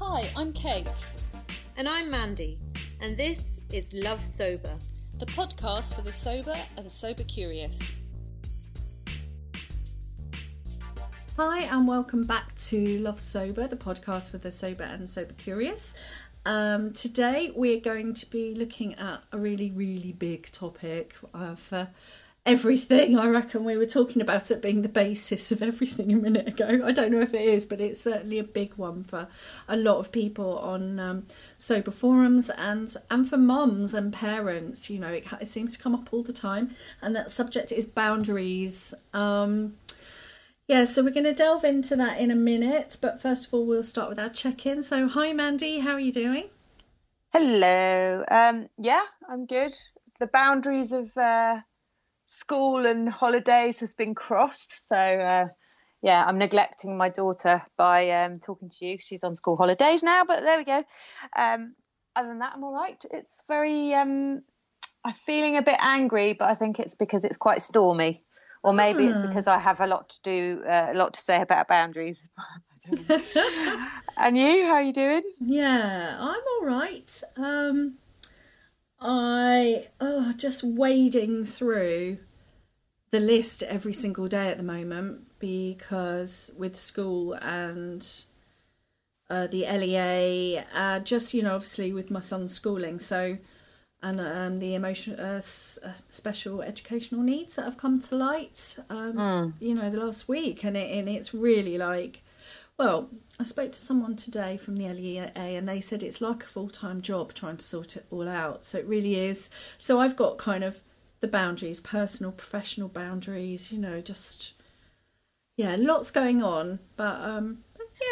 Hi, I'm Kate, And I'm Mandy, and this is Love Sober. the podcast for the sober and sober curious. Hi, and welcome back to Love Sober, the podcast for the sober and sober curious. Um, today, we're going to be looking at a really, really big topic uh, for everything. I reckon we were talking about it being the basis of everything a minute ago. I don't know if it is, but it's certainly a big one for a lot of people on um, sober forums and and for mums and parents. You know, it, it seems to come up all the time, and that subject is boundaries. Um, yeah, so we're going to delve into that in a minute, but first of all, we'll start with our check in. So, hi, Mandy, how are you doing? Hello. Um, yeah, I'm good. The boundaries of uh, school and holidays has been crossed. So, uh, yeah, I'm neglecting my daughter by um, talking to you. She's on school holidays now, but there we go. Um, other than that, I'm all right. It's very, um, I'm feeling a bit angry, but I think it's because it's quite stormy. Or maybe it's because I have a lot to do, uh, a lot to say about boundaries. I don't know. and you, how are you doing? Yeah, I'm all right. Um, I oh, just wading through the list every single day at the moment because with school and uh, the LEA, uh, just you know, obviously with my son's schooling, so and um, the emotion uh, s- uh, special educational needs that have come to light, um, you know, the last week, and it and it's really like, well, I spoke to someone today from the LEA, and they said it's like a full time job trying to sort it all out. So it really is. So I've got kind of the boundaries, personal, professional boundaries, you know, just yeah, lots going on, but um,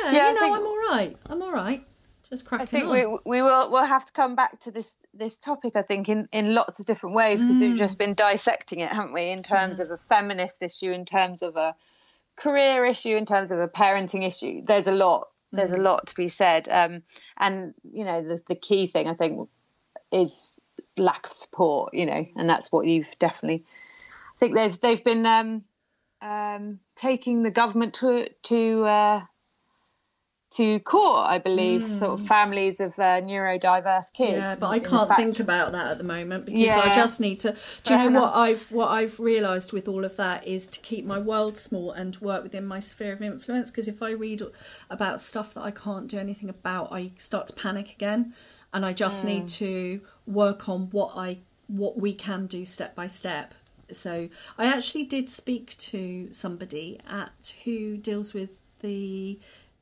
yeah, Yeah, I you know, think- I'm all right. I'm all right. Just cracking I think on. we we will we'll have to come back to this this topic. I think in in lots of different ways because we've just been dissecting it, haven't we? In terms of a feminist issue, in terms of a career issue, in terms of a parenting issue. There's a lot. There's a lot to be said. Um, and you know the the key thing I think is lack of support. You know, and that's what you've definitely. I think they've they've been um, um, taking the government to to. Uh, to court, I believe, sort of families of uh, neurodiverse kids. Yeah, but I can't fact- think about that at the moment because I just need to. Do you know what. I've what I've realised with all of that is to keep my world small and work within my sphere of influence. Because if I read about stuff that I can't do anything about, I start to panic again, and I just Hmm. need to work on what I what we can do step by step. So I actually did speak to somebody at who deals with the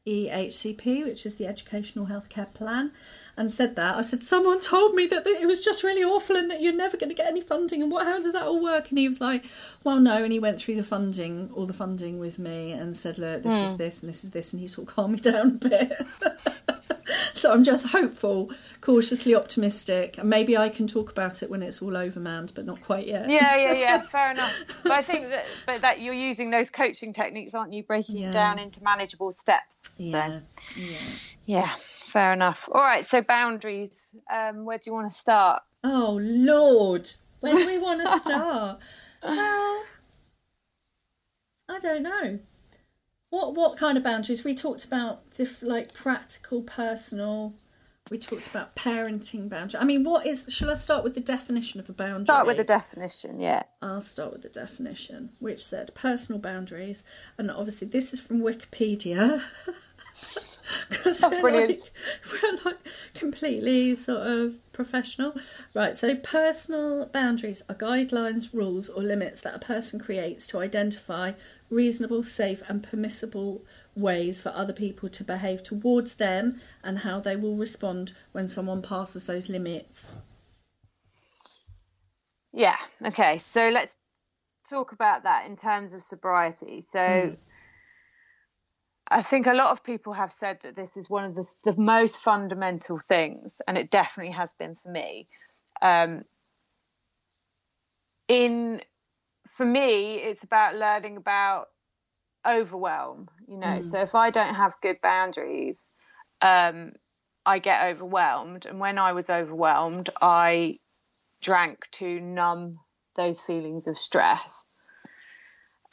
EHCP, which is the Educational Healthcare Plan, and said that. I said, Someone told me that it was just really awful and that you're never going to get any funding, and what, how does that all work? And he was like, Well, no. And he went through the funding, all the funding with me, and said, Look, this is hmm. this and this is this, and he sort of calmed me down a bit. so I'm just hopeful, cautiously optimistic, and maybe I can talk about it when it's all over, Mand, but not quite yet. Yeah, yeah, yeah. Fair enough. But I think that, but that you're using those coaching techniques, aren't you? Breaking Yeah. it down into manageable steps. Yeah, So, yeah. yeah. Fair enough. All right. So boundaries. Um, where do you want to start? Oh Lord, where do we want to start? well, I don't know. What what kind of boundaries? We talked about diff, like practical, personal. We talked about parenting boundaries. I mean, what is? Shall I start with the definition of a boundary? Start with the definition. Yeah. I'll start with the definition, which said personal boundaries, and obviously this is from Wikipedia. Because oh, we're, brilliant. like, we're like completely sort of professional. Right, so personal boundaries are guidelines, rules, or limits that a person creates to identify reasonable, safe, and permissible ways for other people to behave towards them and how they will respond when someone passes those limits. Yeah. Okay. So let's talk about that in terms of sobriety. So hmm. I think a lot of people have said that this is one of the, the most fundamental things, and it definitely has been for me. Um, in for me, it's about learning about overwhelm. You know, so if I don't have good boundaries, um, I get overwhelmed, and when I was overwhelmed, I drank to numb those feelings of stress.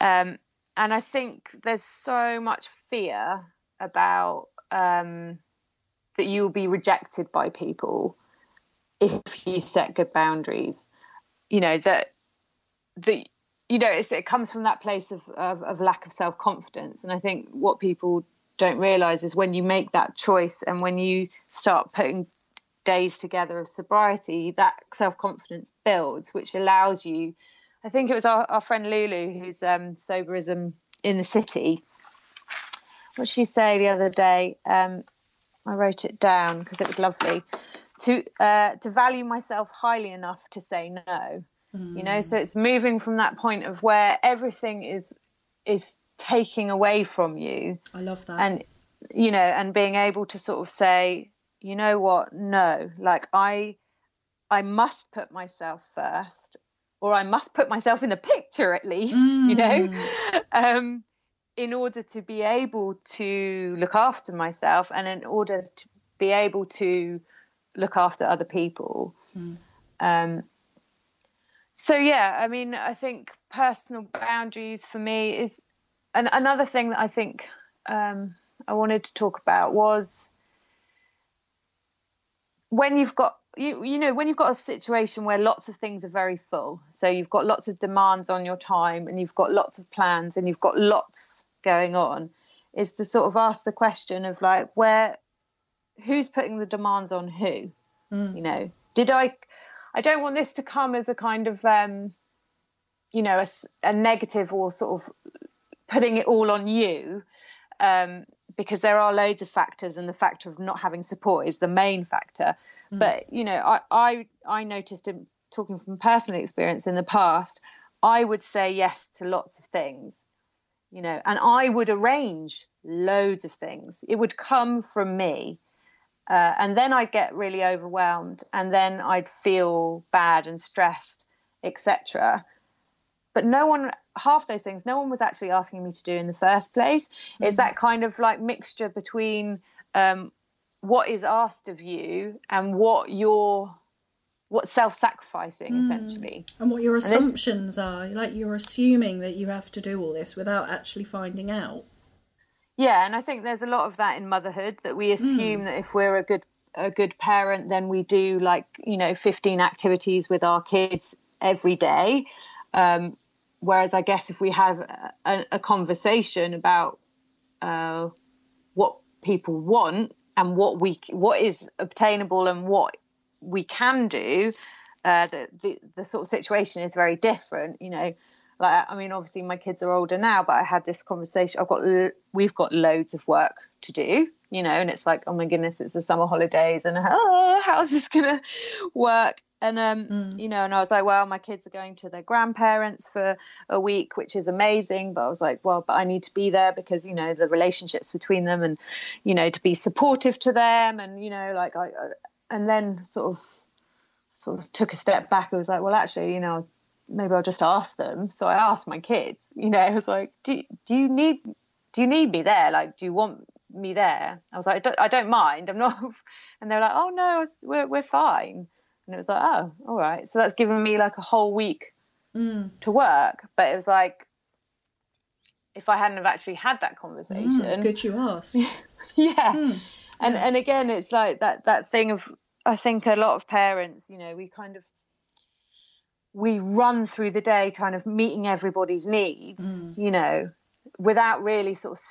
Um, and I think there's so much fear about um, that you will be rejected by people if you set good boundaries. You know that that you know it comes from that place of, of, of lack of self confidence, and I think what people don't realize is when you make that choice and when you start putting days together of sobriety, that self confidence builds, which allows you. I think it was our, our friend Lulu who's um, soberism in the city. What she say the other day? Um, I wrote it down because it was lovely. To uh, to value myself highly enough to say no. Mm. You know, so it's moving from that point of where everything is is taking away from you. I love that. And you know, and being able to sort of say, you know what, no, like I I must put myself first, or I must put myself in the picture at least, mm. you know, mm. um, in order to be able to look after myself and in order to be able to look after other people. Mm. Um, so yeah, I mean, I think personal boundaries for me is and another thing that I think um, I wanted to talk about was when you've got you you know when you've got a situation where lots of things are very full so you've got lots of demands on your time and you've got lots of plans and you've got lots going on is to sort of ask the question of like where who's putting the demands on who mm. you know did i i don't want this to come as a kind of um you know a, a negative or sort of putting it all on you um, because there are loads of factors and the factor of not having support is the main factor. Mm. but you know I, I i noticed in talking from personal experience in the past i would say yes to lots of things you know and i would arrange loads of things. It would come from me uh, and then i'd get really overwhelmed and then i'd feel bad and stressed etc but no one half those things no one was actually asking me to do in the first place mm-hmm. it's that kind of like mixture between um, what is asked of you and what you're what's self-sacrificing mm. essentially and what your assumptions this, are like you're assuming that you have to do all this without actually finding out yeah and i think there's a lot of that in motherhood that we assume mm. that if we're a good a good parent then we do like you know 15 activities with our kids every day um, whereas I guess if we have a, a conversation about uh, what people want and what we what is obtainable and what we can do, uh, the, the the sort of situation is very different. You know, like I mean, obviously my kids are older now, but I had this conversation. I've got we've got loads of work to do, you know, and it's like, oh my goodness, it's the summer holidays, and oh, how's this gonna work? And um, mm. you know, and I was like, well, my kids are going to their grandparents for a week, which is amazing. But I was like, well, but I need to be there because you know the relationships between them, and you know, to be supportive to them, and you know, like I, and then sort of, sort of took a step back. I was like, well, actually, you know, maybe I'll just ask them. So I asked my kids. You know, I was like, do do you need do you need me there? Like, do you want me there? I was like, I don't, I don't mind. I'm not. And they're like, oh no, we're we're fine. And it was like, oh, all right. So that's given me like a whole week mm. to work. But it was like, if I hadn't have actually had that conversation, mm, good you ask. yeah. Mm. And yeah. and again, it's like that that thing of I think a lot of parents, you know, we kind of we run through the day kind of meeting everybody's needs, mm. you know, without really sort of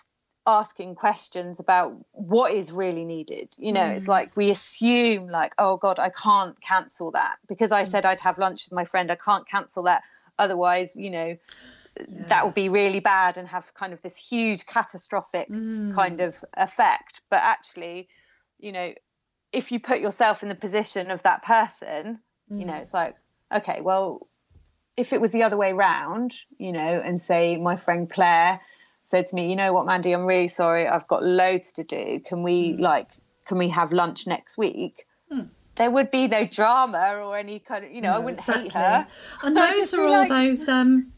asking questions about what is really needed you know mm. it's like we assume like oh god i can't cancel that because i mm. said i'd have lunch with my friend i can't cancel that otherwise you know yeah. that would be really bad and have kind of this huge catastrophic mm. kind of effect but actually you know if you put yourself in the position of that person you know mm. it's like okay well if it was the other way round you know and say my friend claire said to me, "You know what, Mandy? I'm really sorry. I've got loads to do. Can we mm. like can we have lunch next week?" Mm. There would be no drama or any kind of, you know, no, I wouldn't exactly. hate her. And those are all like... those um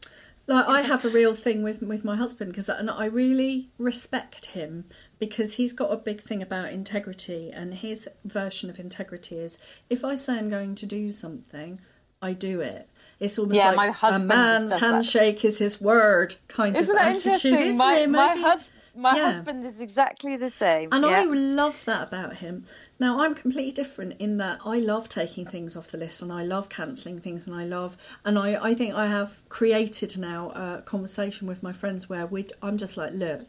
like I have a real thing with with my husband because and I really respect him because he's got a big thing about integrity and his version of integrity is if I say I'm going to do something, I do it. It's almost yeah, like a man's handshake that. is his word kind Isn't of that attitude. Interesting? My, my, hus- my Yeah. husband is exactly the same. And yeah. I love that about him. Now, I'm completely different in that I love taking things off the list and I love cancelling things and I love, and I, I think I have created now a conversation with my friends where we I'm just like, look,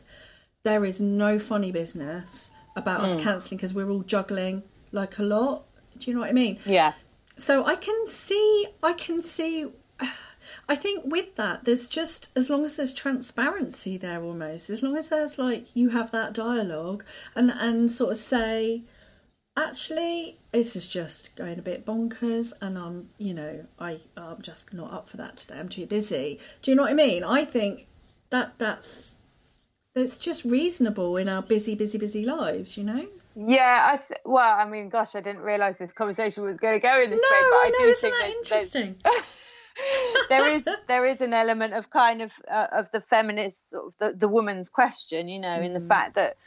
there is no funny business about Hmm. us cancelling because we're all juggling like a lot. Do you know what I mean? yeah. So I can see, I can see. I think with that, there's just as long as there's transparency there, almost as long as there's like you have that dialogue and and sort of say, actually, this is just going a bit bonkers, and I'm, you know, I I'm just not up for that today. I'm too busy. Do you know what I mean? I think that that's it's just reasonable in our busy, busy, busy lives. You know. Yeah, I th- well, I mean, gosh, I didn't realise this conversation was going to go in this No, way, but I, I know. do Isn't think that interesting? there is there is an element of kind of uh, of the feminist sort of the, the woman's question you know in the fact that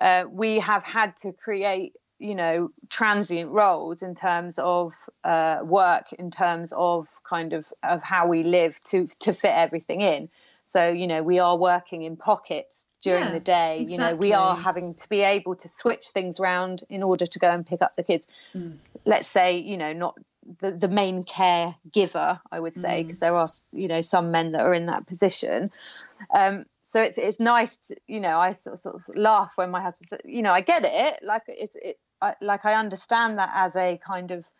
uh, we have had to create you know transient roles in terms of uh, work in terms of kind of of how we live to to fit everything in so you know we are working in pockets during Yeah, the day. You know we are having to be able to switch things around in order to go and pick up the kids. Let's say you know not the, the main caregiver i would say because there are you know some men that are in that position. Um so it's it's nice to, you know i sort of, sort of laugh when my husband said you know i get it. Like it's it I, like i understand that as a kind of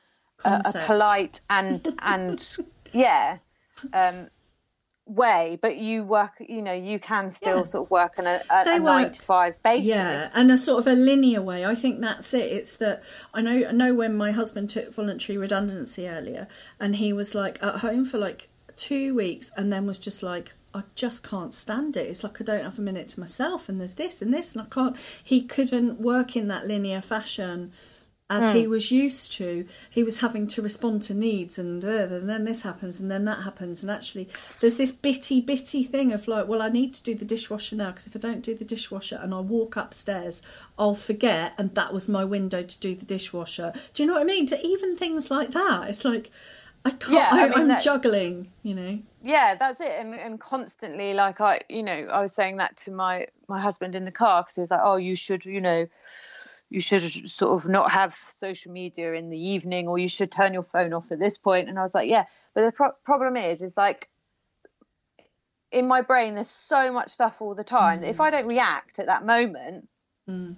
a, a polite and and yeah um way but you work you know you can still Yeah. sort of work on a, a, a nine to five basis Yeah, and a sort of a linear way. I think that's it. It's that I know. I know when my husband took voluntary redundancy earlier, and he was like at home for like two weeks, and then was just like, I just can't stand it. It's like I don't have a minute to myself, and there's this and this, and I can't. He couldn't work in that linear fashion as he was used to. He was having to respond to needs, and, uh, and then this happens, and then that happens, and actually, there's this bitty, bitty thing of like, well, I need to do the dishwasher now because if I don't do the dishwasher and I walk upstairs, I'll forget, and that was my window to do the dishwasher. Do you know what I mean? To even things like that, it's like I can't. Yeah, I I, mean, am that- juggling, you know. yeah that's it and, and constantly like i you know i was saying that to my my husband in the car because he was like oh you should you know you should sort of not have social media in the evening or you should turn your phone off at this point and i was like yeah but the pro- problem is is like in my brain there's so much stuff all the time that if mm. i don't react at that moment mm.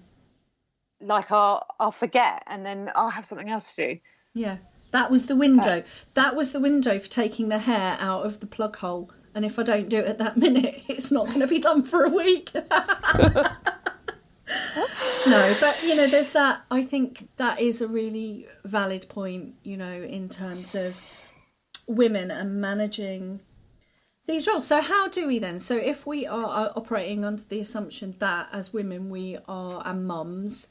like i'll i'll forget and then i'll have something else to do Yeah, that was the window. that was the window for taking the hair out of the plug hole. And if I don't do it at that minute, it's not going to be done for a week. no, but you know, there's that. I think that is a really valid point. You know, in terms of women and managing these roles. So how do we then? So if we are operating under the assumption that as women we are and mums,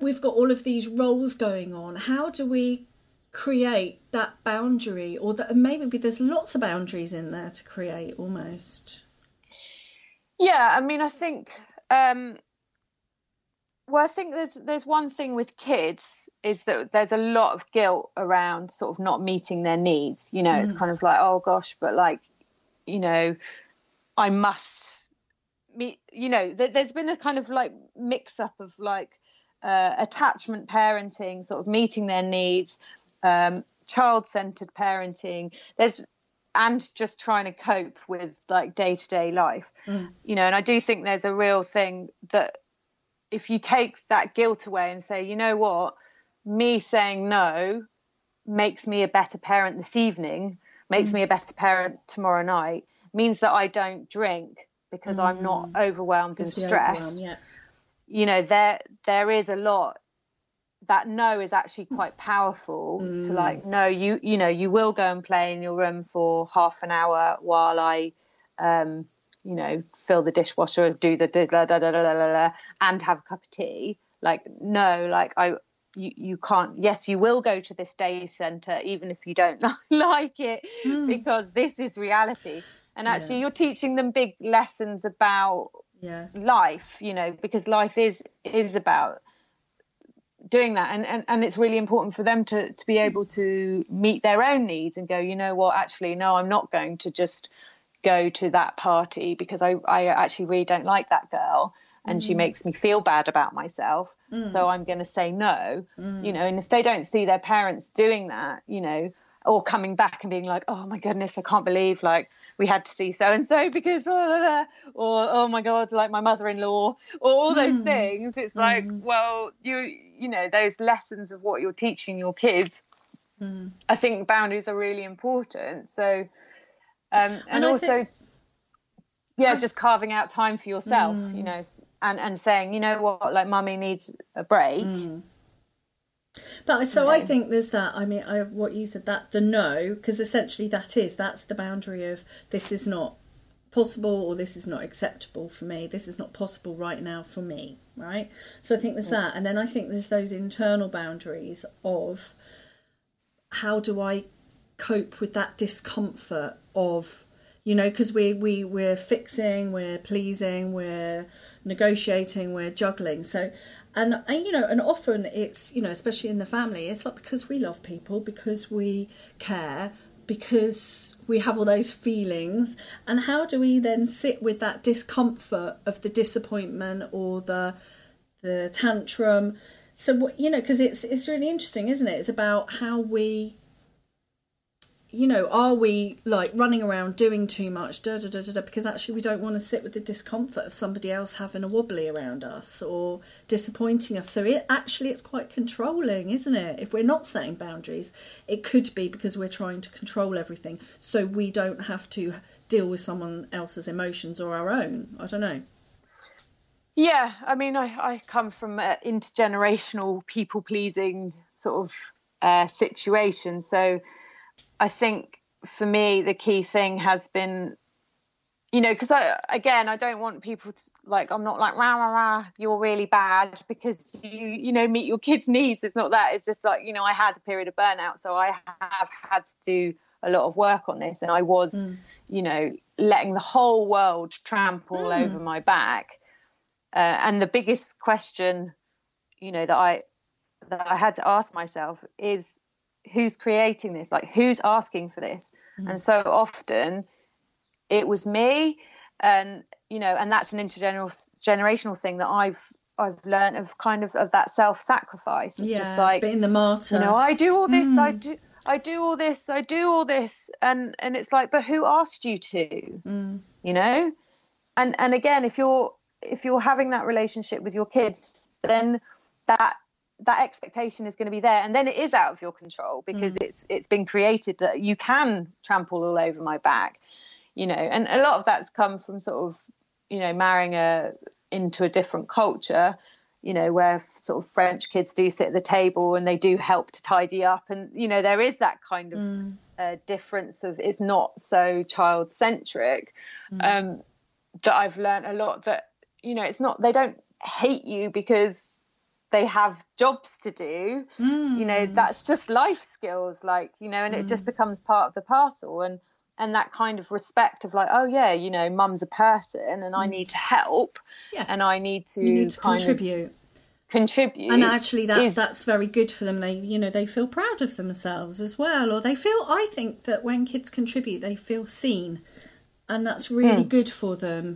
we've got all of these roles going on. How do we create that boundary, or that maybe there's lots of boundaries in there to create almost? Yeah, I mean, I think. Um, well, I think there's there's one thing with kids is that there's a lot of guilt around sort of not meeting their needs. You know, it's kind of like, oh gosh, but like, you know, I must meet. You know, th- there's been a kind of like mix up of like uh, attachment parenting, sort of meeting their needs, um, child centered parenting. There's and just trying to cope with like day to day life. Mm. You know, and I do think there's a real thing that if you take that guilt away and say, you know what, me saying no makes me a better parent this evening, makes mm. me a better parent tomorrow night, means that I don't drink because I'm not mm. overwhelmed and It's the stressed. overwhelm, you know there there is a lot that no is actually quite powerful to like no you you know you will go and play in your room for half an hour while i um you know fill the dishwasher do the da, da, da, da, da, da, da, and have a cup of tea. Like no like i you, you can't yes you will go to this day center even if you don't like it because this is reality. And actually Yeah. you're teaching them big lessons about Yeah, life you know because life is is about doing that and, and and it's really important for them to to be able to meet their own needs and go you know what actually no i'm not going to just go to that party because I, I actually really don't like that girl and Mm. she makes me feel bad about myself. So I'm going to say no, Mm. you know, and if they don't see their parents doing that, you know, or coming back and being like, oh my goodness, I can't believe like we had to see so and so because, blah, blah, blah," or oh my God, like my mother in law, or all those Mm. things, it's like, well, you, you know, those lessons of what you're teaching your kids Mm. I think boundaries are really important. So, um, and, And also, think- yeah, just carving out time for yourself, Mm. you know, and and saying, you know what, like mummy needs a break. Mm. But so I think there's that. I mean, I, what you said that the no, because essentially that is that's the boundary of this is not possible or this is not acceptable for me. This is not possible right now for me. Right. So I think there's that, and then I think there's those internal boundaries of how do I cope with that discomfort of you know because we we we're fixing we're pleasing we're negotiating we're juggling. So and, and you know and often it's you know especially in the family it's like because we love people because we care because we have all those feelings. And how do we then sit with that discomfort of the disappointment or the the tantrum? So what you know because it's it's really interesting isn't it? It's about how we you know, are we like running around doing too much, da da da da da, because actually we don't want to sit with the discomfort of somebody else having a wobbly around us or disappointing us. So it actually it's quite controlling, isn't it? If we're not setting boundaries, it could be because we're trying to control everything, so we don't have to deal with someone else's emotions or our own. I don't know. Yeah, I mean, I, I come from an intergenerational people pleasing sort of uh, situation. So I think for me, the key thing has been, you know, because I, again, I don't want people to like, I'm not like, rah, rah, rah, you're really bad because you, you know, meet your kids' needs. It's not that. It's just like, you know, I had a period of burnout. So I have had to do a lot of work on this. And I was, you know, letting the whole world trample over my back. Uh, and the biggest question, you know, that I that I had to ask myself is, who's creating this? Like, who's asking for this? Mm. And so often, it was me, and you know, and that's an intergenerational generational thing that I've I've learned of kind of of that self sacrifice. It's just like being the martyr. you know, I do all this, I mm. do. I do all this, I do all this, and and it's like, but who asked you to? Mm. You know, and and again, if you're if you're having that relationship with your kids, then that that expectation is going to be there, and then it is out of your control because it's it's been created that you can trample all over my back, you know, and a lot of that's come from sort of you know marrying a into a different culture you know where sort of french kids do sit at the table and they do help to tidy up and you know there is that kind of uh, difference of it's not so child centric um that i've learned a lot that you know it's not they don't hate you because they have jobs to do you know that's just life skills like you know and it just becomes part of the parcel and and that kind of respect of like oh yeah you know mum's a person and i need to help Yeah. and i need to, need to contribute. contribute and actually that is- that's very good for them. They you know they feel proud of themselves as well or they feel i think that when kids contribute they feel seen and that's really Hmm. good for them.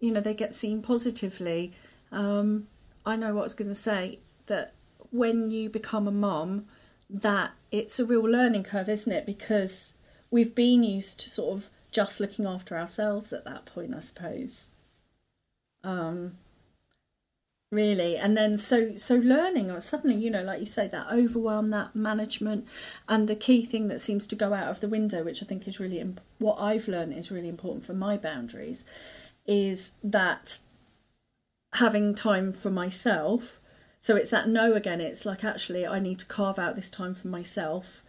You know they get seen positively. Um, i know what i was going to say that when you become a mom that it's a real learning curve isn't it? Because we've been used to sort of just looking after ourselves at that point i suppose. Um, really. And then so so learning or suddenly you know like you say that overwhelm that management and the key thing that seems to go out of the window which i think is really imp- what i've learned is really important for my boundaries is that having time for myself so it's that no again it's like actually i need to carve out this time for myself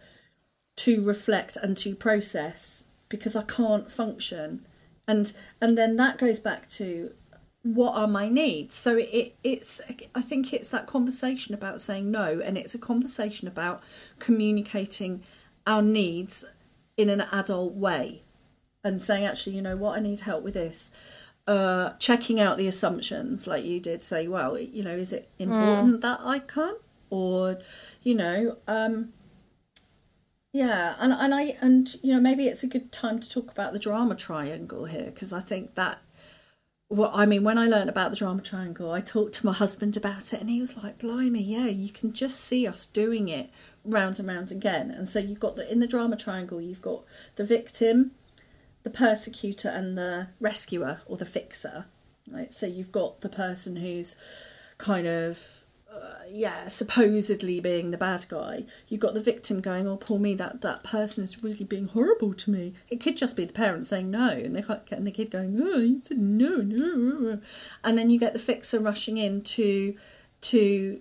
to reflect and to process because i can't function. And and then that goes back to what are my needs? So it it's i think it's that conversation about saying no and it's a conversation about communicating our needs in an adult way and saying actually you know what? I need help with this uh checking out the assumptions like you did say well you know is it important that i come or you know um Yeah, and and I and you know maybe it's a good time to talk about the drama triangle here because I think that well, I mean, when I learned about the drama triangle, I talked to my husband about it, and he was like, "Blimey, yeah, you can just see us doing it round and round again." And so you've got the in the drama triangle, you've got the victim, the persecutor, and the rescuer or the fixer. Right, so you've got the person who's kind of uh, yeah, supposedly being the bad guy, you've got the victim going, "Oh, poor me, that that person is really being horrible to me." It could just be the parents saying no, and they can't and the kid going, "Oh, you said no, no," and then you get the fixer rushing in to to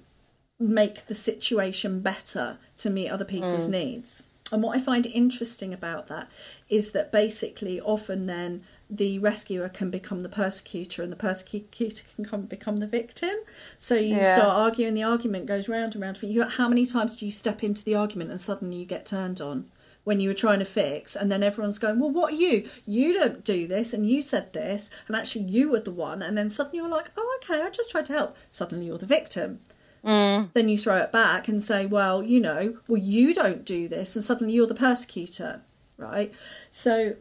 make the situation better to meet other people's mm. needs. And what I find interesting about that is that basically often then the rescuer can become the persecutor and the persecutor can come, become the victim. So you yeah. start arguing, the argument goes round and round you. How many times do you step into the argument and suddenly you get turned on? when you were trying to fix and then everyone's going well what are you you don't do this and you said this and actually you were the one and then suddenly you're like oh okay i just tried to help suddenly you're the victim mm. then you throw it back and say well you know well you don't do this and suddenly you're the persecutor right so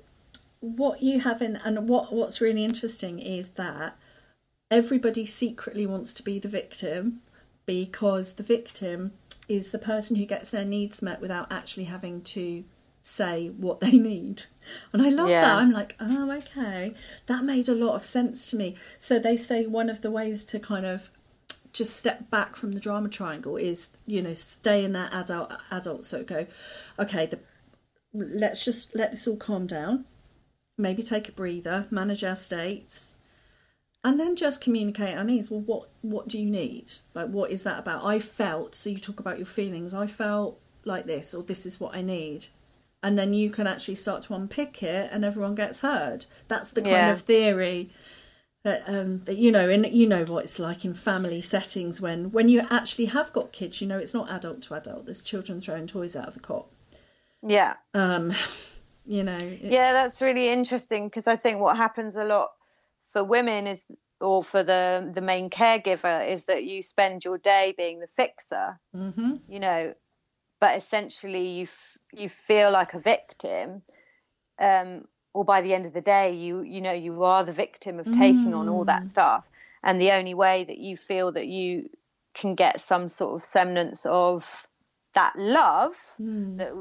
what you have in and what what's really interesting is that everybody secretly wants to be the victim because the victim is the person who gets their needs met without actually having to say what they need. And I love yeah. that. I'm like, oh, okay. That made a lot of sense to me. So they say one of the ways to kind of just step back from the drama triangle is, you know, stay in that adult adult so go, okay, the let's just let this all calm down maybe take a breather, manage our states, and then just communicate our needs. Well, what what do you need? Like, what is that about? I felt. So you talk about your feelings. I felt like this, or this is what I need, and then you can actually start to unpick it, and everyone gets heard. That's the kind yeah. of theory. Um, that you know, and you know what it's like in family settings when when you actually have got kids. You know, it's not adult to adult. There's children throwing toys out of the cot. Yeah. Um, you know yeah that's really interesting because i think what happens a lot for women is or for the the main caregiver is that you spend your day being the fixer mm-hmm. you know but essentially you f- you feel like a victim um, or by the end of the day you you know you are the victim of taking mm. on all that mm. stuff and the only way that you feel that you can get some sort of semblance of that love mm. that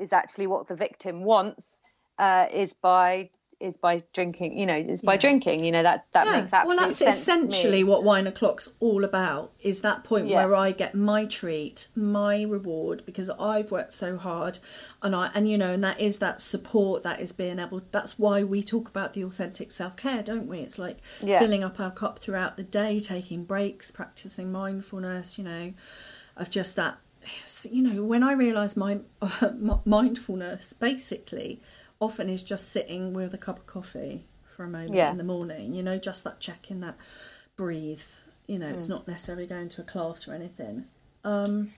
is actually what the victim wants uh, is by is by drinking you know is by yeah. drinking you know that that yeah. makes absolute well that's essentially what wine o'clock's all about is that point yeah. where i get my treat my reward because i've worked so hard and i and you know and that is that support that is being able that's why we talk about the authentic self-care don't we it's like filling up our cup throughout the day taking breaks practicing mindfulness you know of just that you know, when I realise my uh, mindfulness basically often is just sitting with a cup of coffee for a moment yeah. in the morning, you know, just that checking that breathe, you know, mm. it's not necessarily going to a class or anything. Um,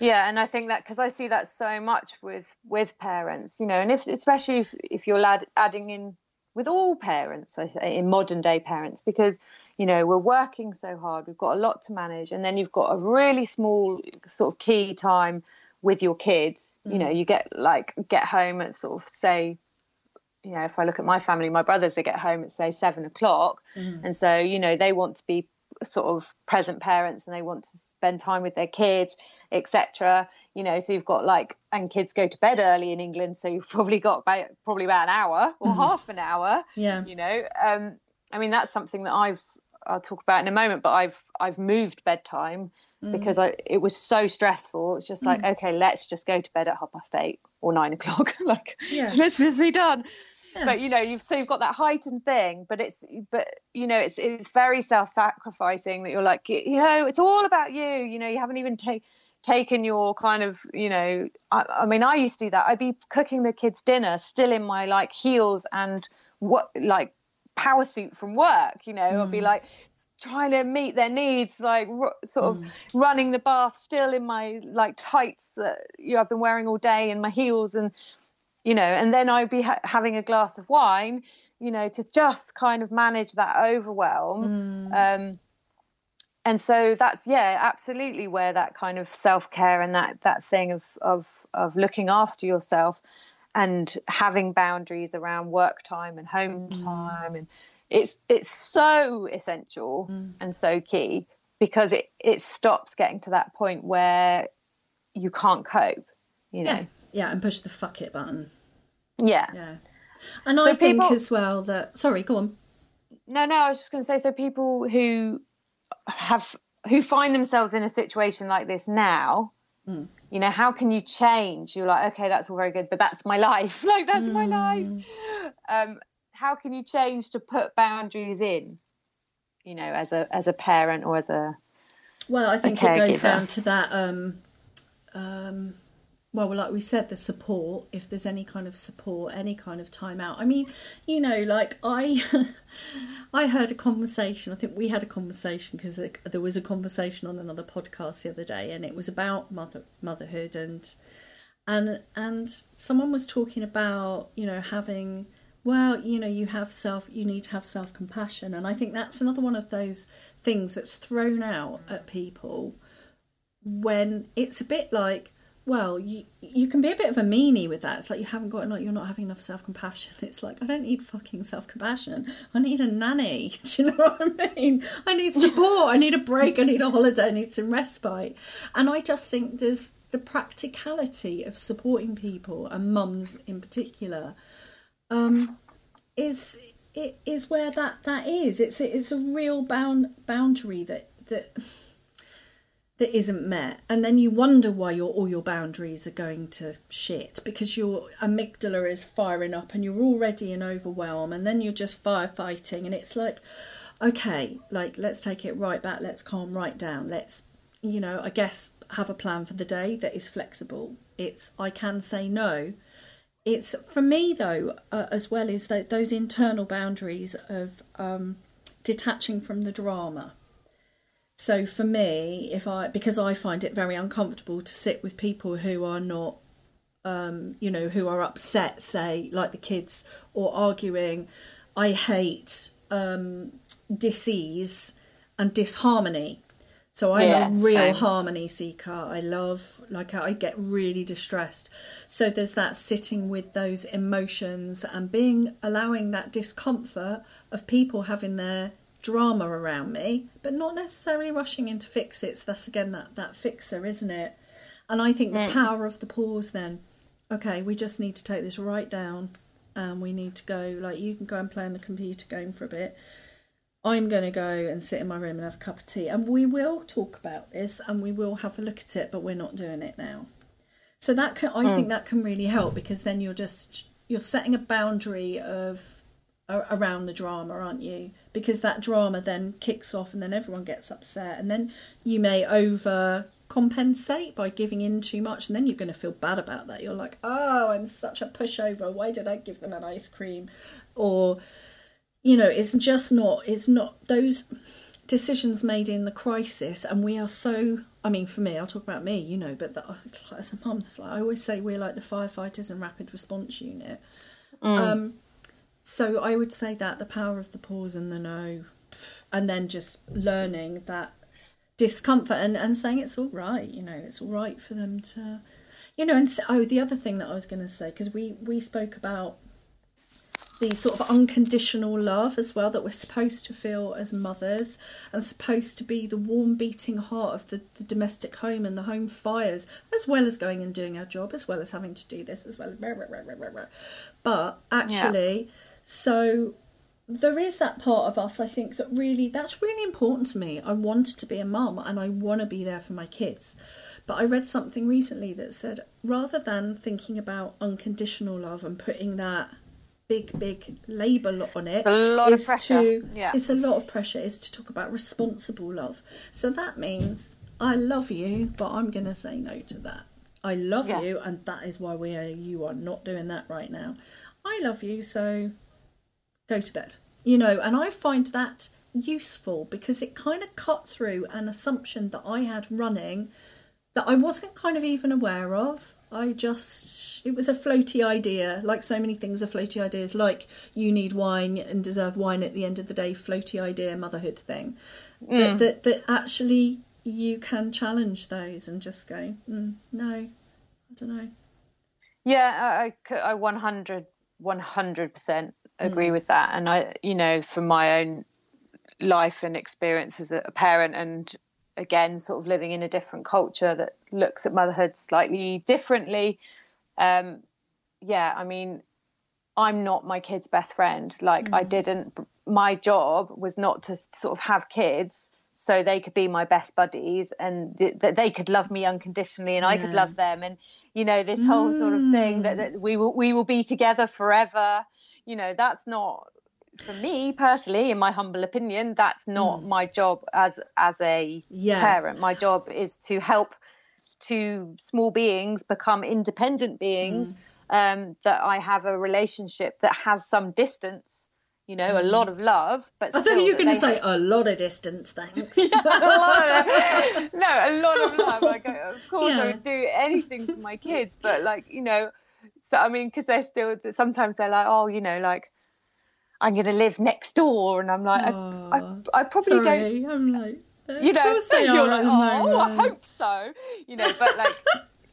yeah, and I think that because I see that so much with with parents, you know, and if especially if if you're lad, adding in with all parents, I say in modern day parents, because you know we're working so hard we've got a lot to manage and then you've got a really small sort of key time with your kids you know mm. you get like get home at sort of say you know if i look at my family my brothers they get home at say seven o'clock mm. and so you know they want to be sort of present parents and they want to spend time with their kids etc you know so you've got like and kids go to bed early in england so you've probably got about probably about an hour or mm. half an hour yeah you know um i mean that's something that i've I'll talk about in a moment, but I've I've moved bedtime mm. because I it was so stressful. It's just like, mm. okay, let's just go to bed at half past eight or nine o'clock. like yeah. let's just be done. Yeah. But you know, you've so you've got that heightened thing, but it's but you know, it's it's very self-sacrificing that you're like, you know, it's all about you. You know, you haven't even taken taken your kind of you know I, I, mean i used to do that i'd be cooking the kids dinner still in my like heels and what like power suit from work you know mm. i'd be like trying to meet their needs like r- sort of mm. running the bath still in my like tights that you know, i've been wearing all day and my heels and you know and then i'd be ha- having a glass of wine you know to just kind of manage that overwhelm mm. um and so that's yeah absolutely where that kind of self-care and that that thing of of of looking after yourself and having boundaries around work time and home Mm. time and it's it's so essential Mm. and so key because it it stops getting to that point where you can't cope you know Yeah, yeah, and push the fuck it button. yeah, Yeah, and So I think as well that sorry, go on. no no i was just going to say so people who have who find themselves in a situation like this now Hmm. You know how can you change you're like okay that's all very good but that's my life like that's my Hmm. life um how can you change to put boundaries in you know as a as a parent or as a Well, I think it goes down to that. Um, um, well, like we said, the support. If there's any kind of support, any kind of time out. I mean, you know, like I, I heard a conversation. I think we had a conversation because there was a conversation on another podcast the other day, and it was about mother motherhood and and and someone was talking about you know having well you know you have self you need to have self compassion and i think that's another one of those things that's thrown out at people when it's a bit like well you you can be a bit of a meanie with that. It's like you haven't got like you're not having enough self-compassion. It's like i don't need fucking self-compassion. I need a nanny. Do you know what i mean? I need support. I need a break. I need a holiday. I need some respite. And i just think there's the practicality of supporting people and mums in particular um, is it is where that that is. It's it's a real bound boundary that that that isn't met, and then you wonder why your all your boundaries are going to shit because your amygdala is firing up and you're already in overwhelm, and then you're just firefighting, and it's like, okay, like let's take it right back, let's calm right down, let's you know, I guess have a plan for the day that is flexible. It's I can say no it's for me though uh, as well is that those internal boundaries of um, detaching from the drama so for me if i because i find it very uncomfortable to sit with people who are not um, you know who are upset say like the kids or arguing i hate um, disease and disharmony so I'm Yeah, a real same. harmony seeker. I love, like, I get really distressed. So there's that sitting with those emotions and being, allowing that discomfort of people having their drama around me, but not necessarily rushing in to fix it. So that's again that, that fixer, isn't it? And I think the power of the pause then, okay, we just need to take this right down and we need to go, like, you can go and play on the computer game for a bit. I'm going to go and sit in my room and have a cup of tea. And we will talk about this and we will have a look at it, but we're not doing it now. So that can, I hmm. think that can really help because then you're just you're setting a boundary of around the drama, aren't you? Because that drama then kicks off and then everyone gets upset and then you may over compensate by giving in too much and then you're going to feel bad about that. You're like, "Oh, I'm such a pushover. Why did I give them an ice cream?" Or you know it's just not it's not those decisions made in the crisis and we are so i mean for me i'll talk about me you know but the, as a mum like i always say we're like the firefighters and rapid response unit um so i would say that the power of the pause and the no and then just learning that discomfort and, and saying it's all right you know it's all right for them to you know and s oh the other thing that i was going to say because we we spoke about the sort of unconditional love as well that we're supposed to feel as mothers and supposed to be the warm beating heart of the, the domestic home and the home fires as well as going and doing our job as well as having to do this as well but actually so there is that part of us i think that really that's really important to me. I wanted to be a mum and i want to be there for my kids. But i read something recently that said rather than thinking about unconditional love and putting that big big label on it A lot of pressure, to- yeah. it's a lot of pressure is to talk about responsible love. So that means i love you but i'm going to say no to that. I love Yeah. you and that is why we are you are not doing that right now. I love you so go to bed. You know, and I find that useful because it kind of cut through an assumption that I had running that I wasn't kind of even aware of. I just, it was a floaty idea, like so many things are floaty ideas, like you need wine and deserve wine at the end of the day, floaty idea, motherhood thing. that, that that actually you can challenge those and just go, mm, no, I don't know. Yeah, I, I, I 100, 100% agree with that. And I, you know, from my own life and experience as a, a parent and again, sort of living in a different culture that looks at motherhood slightly differently. Um, yeah, I mean, I'm not my kid's best friend. Like, I didn't, my job was not to sort of have kids so they could be my best buddies and th- that they could love me unconditionally and I could love them. And, you know, this whole sort of thing that, mm. that we will, we will be together forever. You know, that's not, for me personally, in my humble opinion, that's not mm. my job as, as a Yeah. parent. My job is to help two small beings become independent beings mm. um, that I have a relationship that has some distance, you know, a lot of love. But I thought you were going to say a lot of distance, thanks. a lot of, no, a lot of love. Like, of course, Yeah. I would do anything for my kids, but like, you know, so I mean, because they're still sometimes they're like, oh, you know, like I'm going to live next door, and I'm like, I, I, I probably don't I'm like, you know, you're like, at oh, I hope so, you know, but like,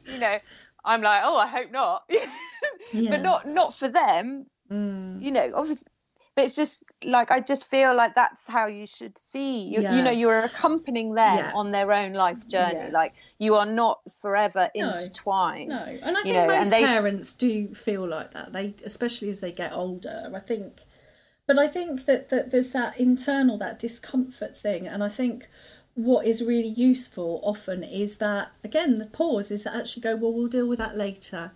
you know, I'm like, oh, I hope not, Yeah. but not not for them, Mm. you know, obviously. But it's just like I just feel like that's how you should see. You, Yeah. you know, you're accompanying them Yeah. on their own life journey. Yeah. Like you are not forever No. intertwined. No, and I think know, most they sh- parents do feel like that. They, especially as they get older, I think. But I think that, that there's that internal, that discomfort thing, and I think what is really useful often is that again the pause is to actually go, well, we'll deal with that later,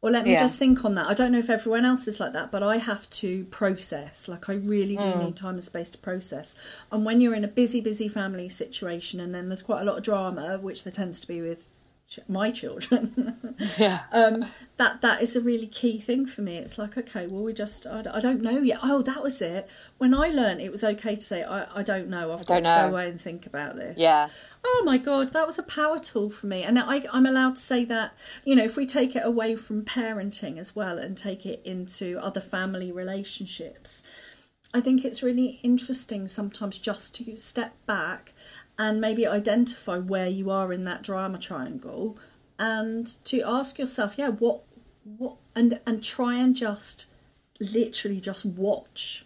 or let me Yeah. just think on that. I don't know if everyone else is like that, but I have to process. Like I really do Mm. need time and space to process. And when you're in a busy, busy family situation, and then there's quite a lot of drama, which there tends to be with ch- my children. yeah, um, that that is a really key thing for me. It's like, okay, well, we just I don't know yet. Oh, that was it. When I learned it was okay to say I, I don't know. I've got to know. go away and think about this. yeah, Oh my god, that was a power tool for me, and I, I'm allowed to say that. You know, if we take it away from parenting as well and take it into other family relationships, I think it's really interesting sometimes just to step back and maybe identify where you are in that drama triangle and to ask yourself, yeah, what what and and try and just literally just watch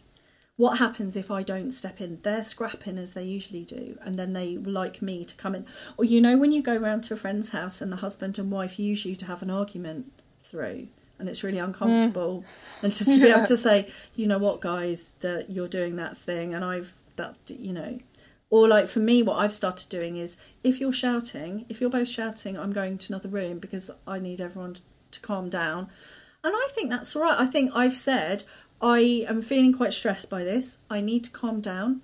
what happens if I don't step in? They're scrapping as they usually do, and then they like me to come in. Or you know, when you go round to a friend's house and the husband and wife use you to have an argument through, and it's really uncomfortable, mm. and to be able to say, you know what, guys, that you're doing that thing, and I've that you know. Or like for me, what I've started doing is if you're shouting, if you're both shouting, I'm going to another room because I need everyone to calm down. And I think that's all right. I think I've said I am feeling quite stressed by this. I need to calm down.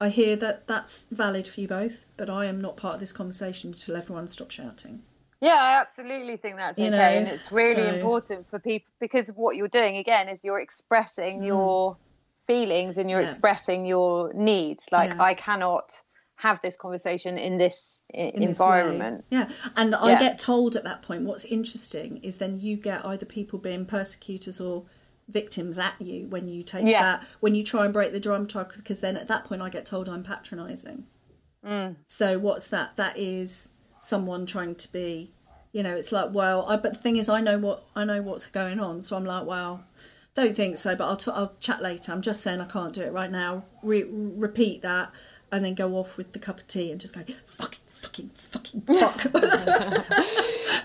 I hear that that's valid for you both, but I am not part of this conversation until everyone stops shouting. yeah. I absolutely think that's You okay, know, and it's really so- important for people because what you're doing again is you're expressing your feelings and you're Mm. Yeah. expressing your needs. Like Yeah. I cannot have this conversation in this in environment. Yeah, and I Yeah. get told at that point what's interesting is then you get either people being persecutors or victims at you when you take Yeah. that when you try and break the drama triangle because then at that point I get told I'm patronising. Mm. So what's that? That is someone trying to be, you know. It's like well, I, but the thing is, I know what I know what's going on, so I'm like, well, don't think so, but I'll t- I'll chat later. I'm just saying I can't do it right now. Re- repeat that, and then go off with the cup of tea and just go fucking fucking fucking fuck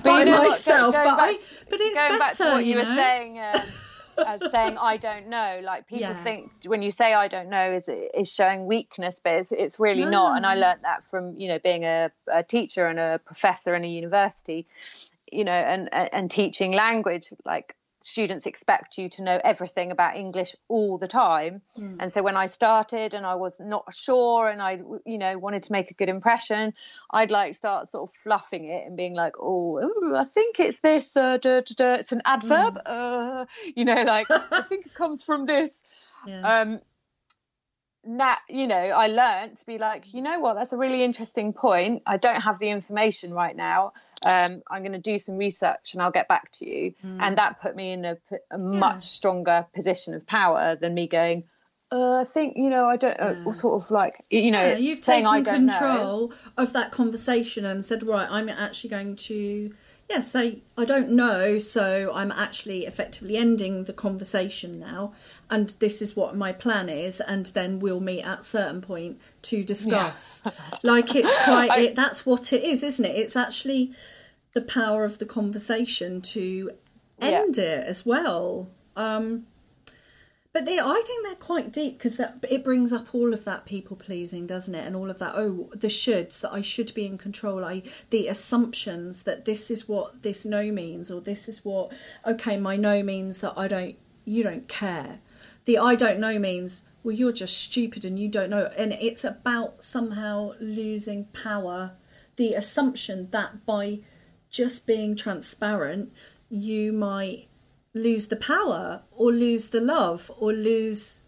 by you know what, myself. going But, I, but it's going better, back to what you, know? were saying um, as saying i don't know like people Yeah. think when you say i don't know is is showing weakness but it's, it's really not and i No. learnt that from you know being a, a teacher and a professor in a university you know and and and teaching language like students expect you to know everything about english all the time Hmm. and so when i started and i was not sure and i you know wanted to make a good impression i'd like start sort of fluffing it and being like oh ooh, i think it's this uh, duh, duh, duh, it's an adverb uh, you know like i think it comes from this Yeah. um now you know i learned to be like you know what? That's a really interesting point. I don't have the information right now. Um i'm going to do some research and i'll get back to you. And that put me in a much stronger position of power than me going uh, I think you know I don't uh, sort of like you know Yeah, you've saying taken I don't know. control of that conversation and said, right, I'm actually going to, yeah, say I don't know, so I'm actually effectively ending the conversation now, and this is what my plan is, and then we'll meet at a certain point to discuss. like it's quite, it, that's what it is, isn't it? It's actually the power of the conversation to Yeah. end it as well. Um, but they, I think they're quite deep because that it brings up all of that people pleasing, doesn't it? And all of that. Oh, the shoulds that I should be in control. I the assumptions that this is what this no means, or this is what okay, my no means that I don't. You don't care. The I don't know means well, you're just stupid and you don't know. And it's about somehow losing power. The assumption that by just being transparent, you might lose the power or lose the love or lose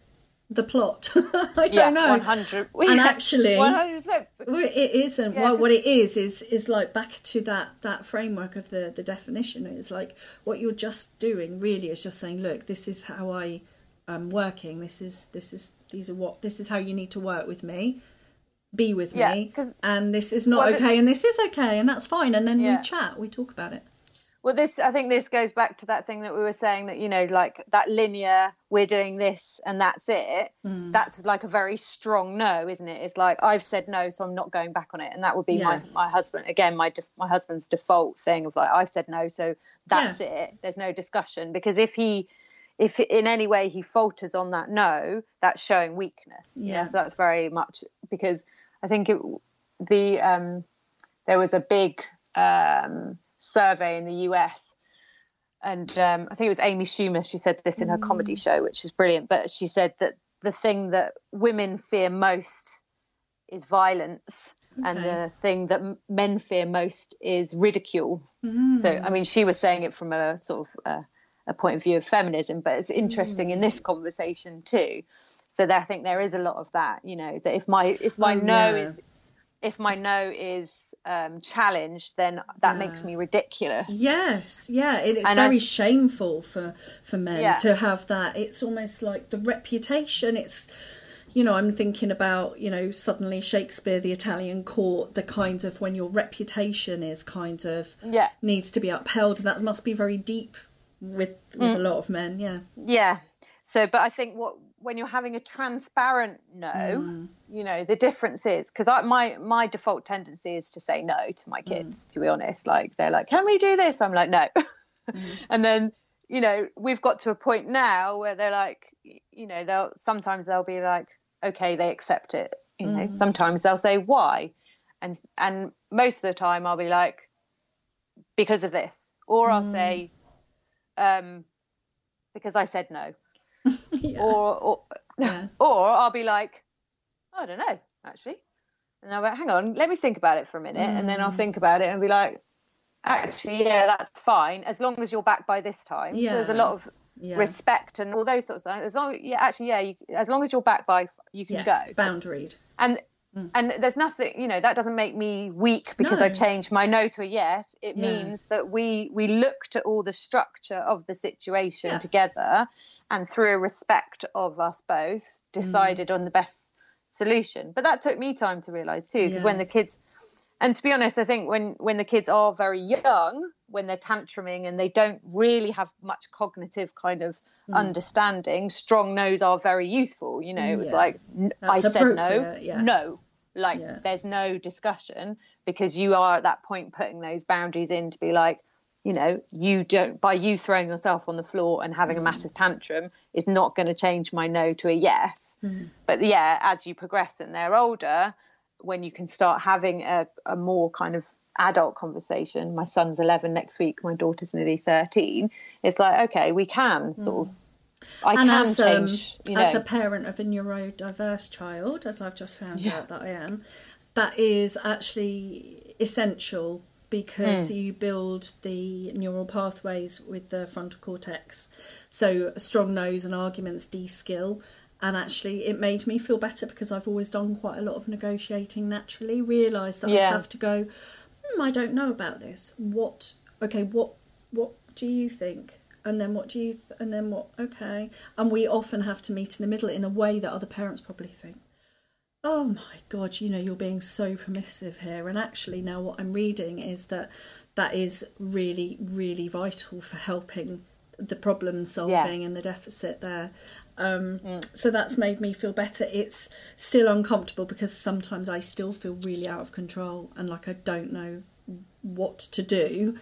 the plot. I don't yeah, know. one hundred. And actually, one hundred percent. it isn't. Yeah, well, what it is is is like back to that that framework of the the definition. It's like what you're just doing really is just saying, look, this is how I am working. This is this is these are what this is how you need to work with me. Be with Yeah, me, and this is not well, okay, and this is okay, and that's fine. And then we chat, we talk about it. Well, this I think this goes back to that thing that we were saying that you know, like that linear, we're doing this and that's it. Hmm. That's like a very strong no, isn't it? It's like I've said no, so I'm not going back on it, and that would be my Yeah. my husband again. My my husband's default thing of like I've said no, so that's Yeah. it. There's no discussion because if he if in any way he falters on that no, that's showing weakness. Yeah. Yeah, so that's very much because I think it the um there was a big um survey in the US and um, I think it was Amy Schumer. She said this in her comedy show, which is brilliant. But she said that the thing that women fear most is violence, and the thing that men fear most is ridicule. So, I mean, she was saying it from a sort of uh, a point of view of feminism, but it's interesting in this conversation too. So, there, I think there is a lot of that. You know, that if my if my Oh, no yeah. is if my no is um, challenged, then that makes me ridiculous. Yes, yeah, it is And I- very shameful for for men Yeah. to have that. It's almost like the reputation. It's you know, I'm thinking about you know suddenly Shakespeare, the Italian court, the kind of when your reputation is kind of Yeah. needs to be upheld. That must be very deep with with a lot of men. Yeah, Yeah. So, but I think what when you're having a transparent no, Mm. you know, the difference is because my my default tendency is to say no to my kids. To be honest, like they're like, "Can we do this?" I'm like, "No," and then you know we've got to a point now where they're like, you know, they'll sometimes they'll be like, "Okay," they accept it. You know, sometimes they'll say why, and and most of the time I'll be like, because of this, or I'll say, um, because I said no yeah. or or, Yeah. or I'll be like, I don't know, actually. And I'll be like, hang on, let me think about it for a minute. And then I'll Mm. think about it and be like, actually, yeah, that's fine, as long as you're back by this time. So there's a lot of Yeah. respect and all those sorts of things. As long, yeah, actually, yeah, you, as long as you're back by, you can yeah, go. it's boundaried. And and there's nothing, you know, that doesn't make me weak because I No. changed my no to a yes. It Yeah. means that we we looked at all the structure of the situation Yeah. together and through a respect of us both decided on the best solution. But that took me time to realize too because Yeah. when the kids and to be honest, I think when when the kids are very young, when they're tantruming and they don't really have much cognitive kind of Hmm. understanding, strong no's are very useful. You know, it was Yeah. like n- I That's said no, yeah. no, like there's no discussion because you are at that point putting those boundaries in to be like, you know, you don't by you throwing yourself on the floor and having a Mm. massive tantrum is not going to change my no to a yes. Mm. But yeah, as you progress and they're older, when you can start having a, a more kind of adult conversation. My son's 11 next week, my daughter's nearly 13. It's like, okay, we can sort of, I Mm. and can as, um, change, you know. as a parent of a neurodiverse child, as I've just found out that I am, that is actually essential because Hmm. you build the neural pathways with the frontal cortex. So a strong no's and arguments de-skill. And actually, it made me feel better because I've always done quite a lot of negotiating naturally. Realised that I have to go. Hmm, I don't know about this. What? Okay, what? What do you think? and then what do you th- and then what okay and we often have to meet in the middle in a way that other parents probably think oh my god you know you're being so permissive here. And actually now what i'm reading is that that is really really vital for helping the problem solving Yeah. and the deficit there. Um, so that's made me feel better. It's still uncomfortable because sometimes i still feel really out of control and like i don't know what to do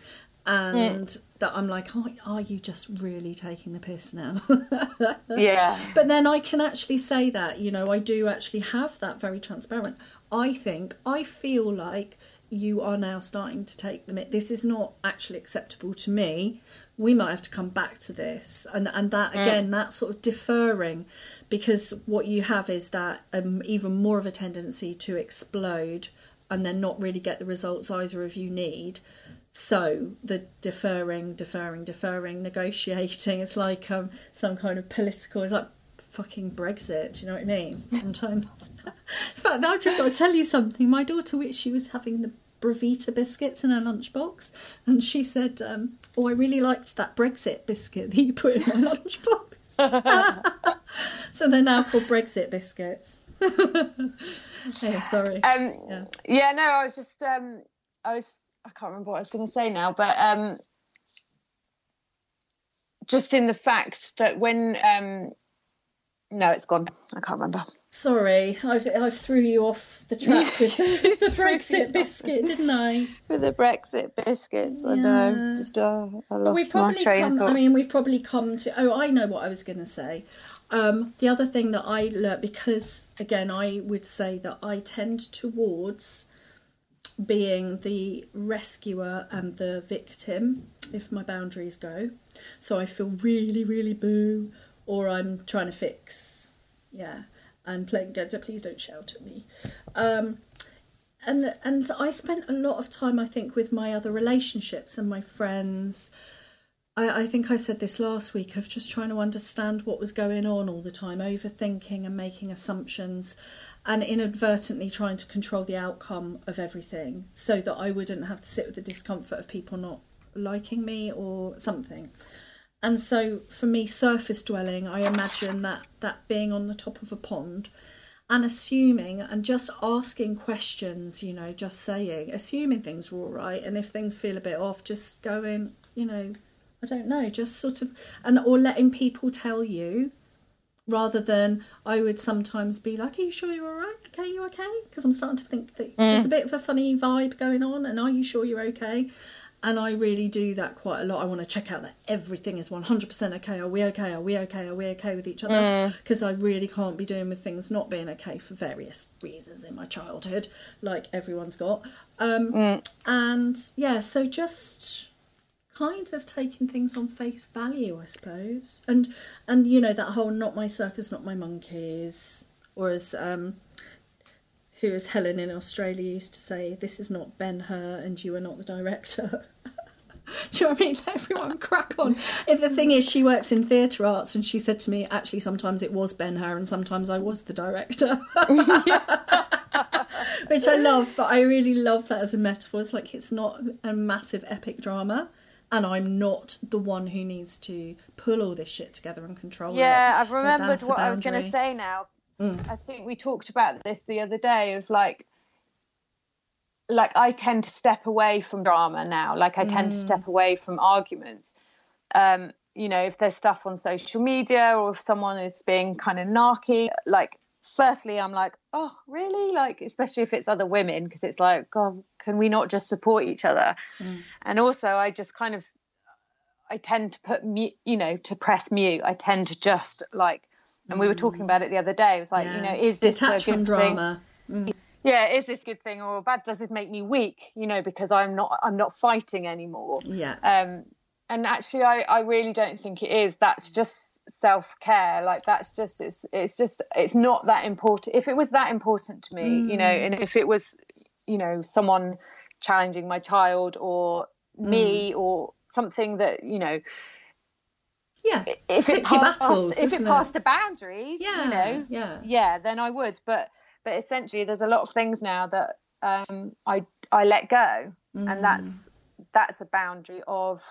and that i'm like oh, are you just really taking the piss now Yeah. but then I can actually say that, you know, I do actually have that very transparent. I think, I feel like you are now starting to take the mic. This is not actually acceptable to me. We might have to come back to this. And, and that, again, that sort of deferring, because what you have is that um, even more of a tendency to explode and then not really get the results either of you need. So the deferring, deferring, deferring, negotiating. It's like um, some kind of political. It's like fucking Brexit. Do you know what I mean? Sometimes. In fact, I've just got to tell you something. My daughter, which she was having the Belvita biscuits in her lunchbox, and she said, um, "Oh, I really liked that Brexit biscuit that you put in my lunchbox." so they're now called Brexit biscuits. hey, sorry. Um, Yeah. yeah. no, I was just, um, I was, I can't remember what I was going to say now, but um, just in the fact that when, um, no, it's gone. I can't remember. Sorry, I've I've threw you off the track with the, the Brexit biscuit, didn't I? With the Brexit biscuits, I know. It's just, uh, I lost we've my probably train come. of thought. I mean, we've probably come to. Oh, I know what I was going to say. Um, the other thing that I learnt because again, I would say that I tend towards being the rescuer and the victim if my boundaries go. So I feel really, really boo, or I'm trying to fix. Yeah, and playing. Please don't shout at me. Um, and and I spent a lot of time, I think, with my other relationships and my friends. I, I think I said this last week of just trying to understand what was going on all the time, overthinking and making assumptions, and inadvertently trying to control the outcome of everything so that I wouldn't have to sit with the discomfort of people not liking me or something. And so for me, surface dwelling, I imagine that that being on the top of a pond and assuming and just asking questions, you know, just saying, assuming things are all right, and if things feel a bit off, just going, you know, I don't know, just sort of, and or letting people tell you rather than I would sometimes be like, Are you sure you're all right? Okay, you okay? Because I'm starting to think that mm. there's a bit of a funny vibe going on, and are you sure you're okay? And I really do that quite a lot. I want to check out that everything is 100% okay. Are we okay? Are we okay? Are we okay with each other? Mm. Because I really can't be doing with things not being okay for various reasons in my childhood, like everyone's got. Um, mm. And yeah, so just kind of taking things on face value, I suppose. And and you know that whole "not my circus, not my monkeys," or as um, who as Helen in Australia used to say, "This is not Ben Hur, and you are not the director." Do you know what I mean? Let everyone crack on. And the thing is, she works in theatre arts, and she said to me, actually, sometimes it was Ben Hur, and sometimes I was the director. Which I love, but I really love that as a metaphor. It's like it's not a massive epic drama, and I'm not the one who needs to pull all this shit together and control it. Yeah, I've remembered what I was going to say now. I think we talked about this the other day of like like I tend to step away from drama now. Like I tend to step away from arguments. Um, you know, if there's stuff on social media or if someone is being kind of narky, like firstly I'm like, "Oh, really?" Like especially if it's other women because it's like, "God, can we not just support each other?" And also I just kind of I tend to put mute, you know, to press mute. I tend to just like, and we were talking about it the other day. It was like, you know, is this detach a good from thing? drama? Yeah, is this a good thing or bad? Does this make me weak? You know, because I'm not, I'm not fighting anymore. Yeah. Um, and actually, I, I really don't think it is. That's just self care. Like that's just, it's, it's just, it's not that important. If it was that important to me, you know, and if it was, you know, someone challenging my child or me or something that you know Yeah. if it Pick passed, battles, if it it? passed the boundaries, Yeah, you know, yeah. yeah, then I would. But but essentially, there's a lot of things now that um, I I let go, Mm. and that's that's a boundary of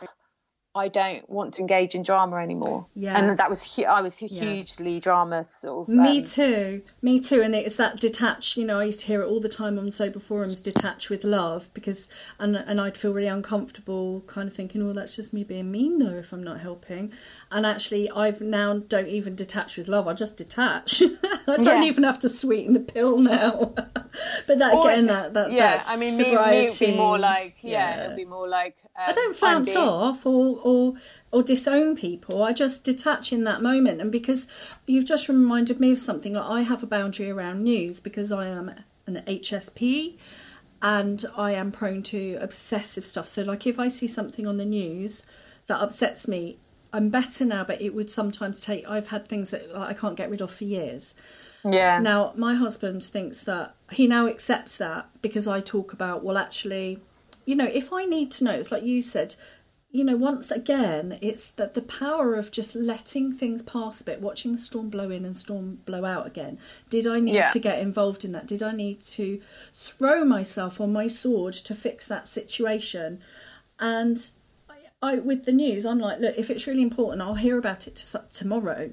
I don't want to engage in drama anymore. Yeah. and that was hu- I was hu- Yeah. hugely drama sort of. Me um, too. Me too. And it's that detach. You know, I used to hear it all the time on sober forums. Detach with love, because and and I'd feel really uncomfortable, kind of thinking, "Oh, that's just me being mean, though, if I'm not helping." And actually, I've now don't even detach with love. I just detach. I don't Yeah. even have to sweeten the pill now. but that or again, that that yeah. I mean, me, me it'd be more like yeah, Yeah. it'd be more like. Um, I don't flounce being- off or, or or disown people. I just detach in that moment, and because you've just reminded me of something. Like I have a boundary around news because I am an HSP, and I am prone to obsessive stuff. So, like if I see something on the news that upsets me, I'm better now. But it would sometimes take. I've had things that I can't get rid of for years. Yeah. Now, my husband thinks that he now accepts that because I talk about, well, actually, you know, if I need to know, it's like you said, you know, once again, it's that the power of just letting things pass a bit, watching the storm blow in and storm blow out again. Did I need Yeah. to get involved in that? Did I need to throw myself on my sword to fix that situation? And I, I with the news, I'm like, look, if it's really important, I'll hear about it to, tomorrow.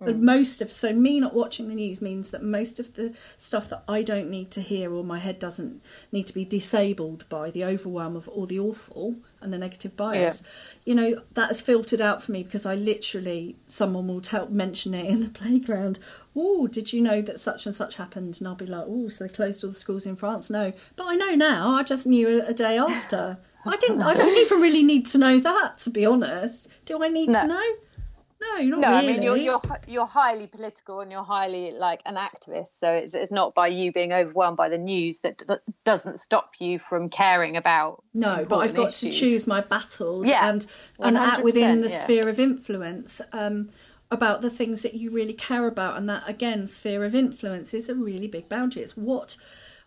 But mm. most of so me not watching the news means that most of the stuff that I don't need to hear or my head doesn't need to be disabled by the overwhelm of all the awful and the negative bias. You know that has filtered out for me because I literally someone will tell mention it in the playground. Oh, did you know that such and such happened? And I'll be like, oh, so they closed all the schools in France? No, but I know now. I just knew a, a day after. I didn't. I don't even really need to know that, to be honest. Do I need No. to know? No, you're not No, really. I mean you're you're you're highly political and you're highly like an activist. So it's it's not by you being overwhelmed by the news that, that doesn't stop you from caring about. No, but I've got to choose my battles Yeah, and and act within the yeah. sphere of influence um, about the things that you really care about, and that again, sphere of influence is a really big boundary. It's what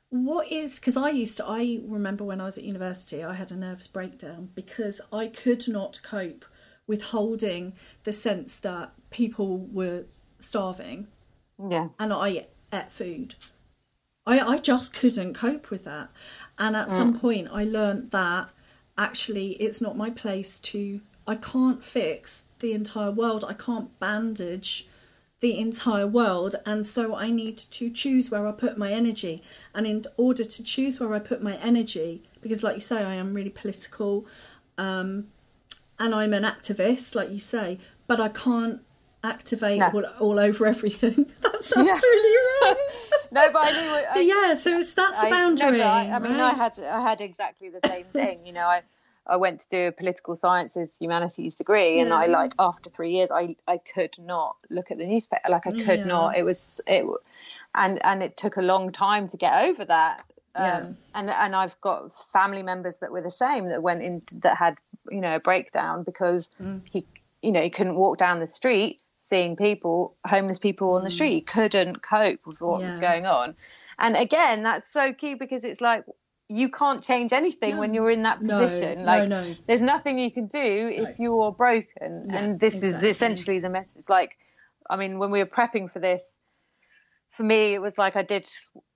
what is because I used to I remember when I was at university I had a nervous breakdown because I could not cope with holding the sense that people were starving Yeah. and I ate food. I, I just couldn't cope with that. And at some point, I learned that actually it's not my place to, I can't fix the entire world. I can't bandage the entire world. And so I need to choose where I put my energy. And in order to choose where I put my energy, because like you say, I am really political um, and I'm an activist, like you say, but I can't activate No. all, all over everything. that sounds Yeah. really wrong. No, but I knew. I, yeah, so it's that's a I- no, boundary. but I, I mean, I had I had exactly the same thing. You know, I I went to do a political sciences humanities degree, and I like after three years, I I could not look at the newspaper. Like I could Yeah. not. It was it, and and it took a long time to get over that. Yeah. Um, and and I've got family members that were the same that went in that had you know a breakdown because Mm. he you know he couldn't walk down the street seeing people homeless people on the street he couldn't cope with what was Mm. Going on and again that's so key because it's like you can't change anything when you're in that position no, like no. there's nothing you can do if you're broken Yeah, and this exactly. is essentially the message like i mean when we were prepping for this for me it was like i did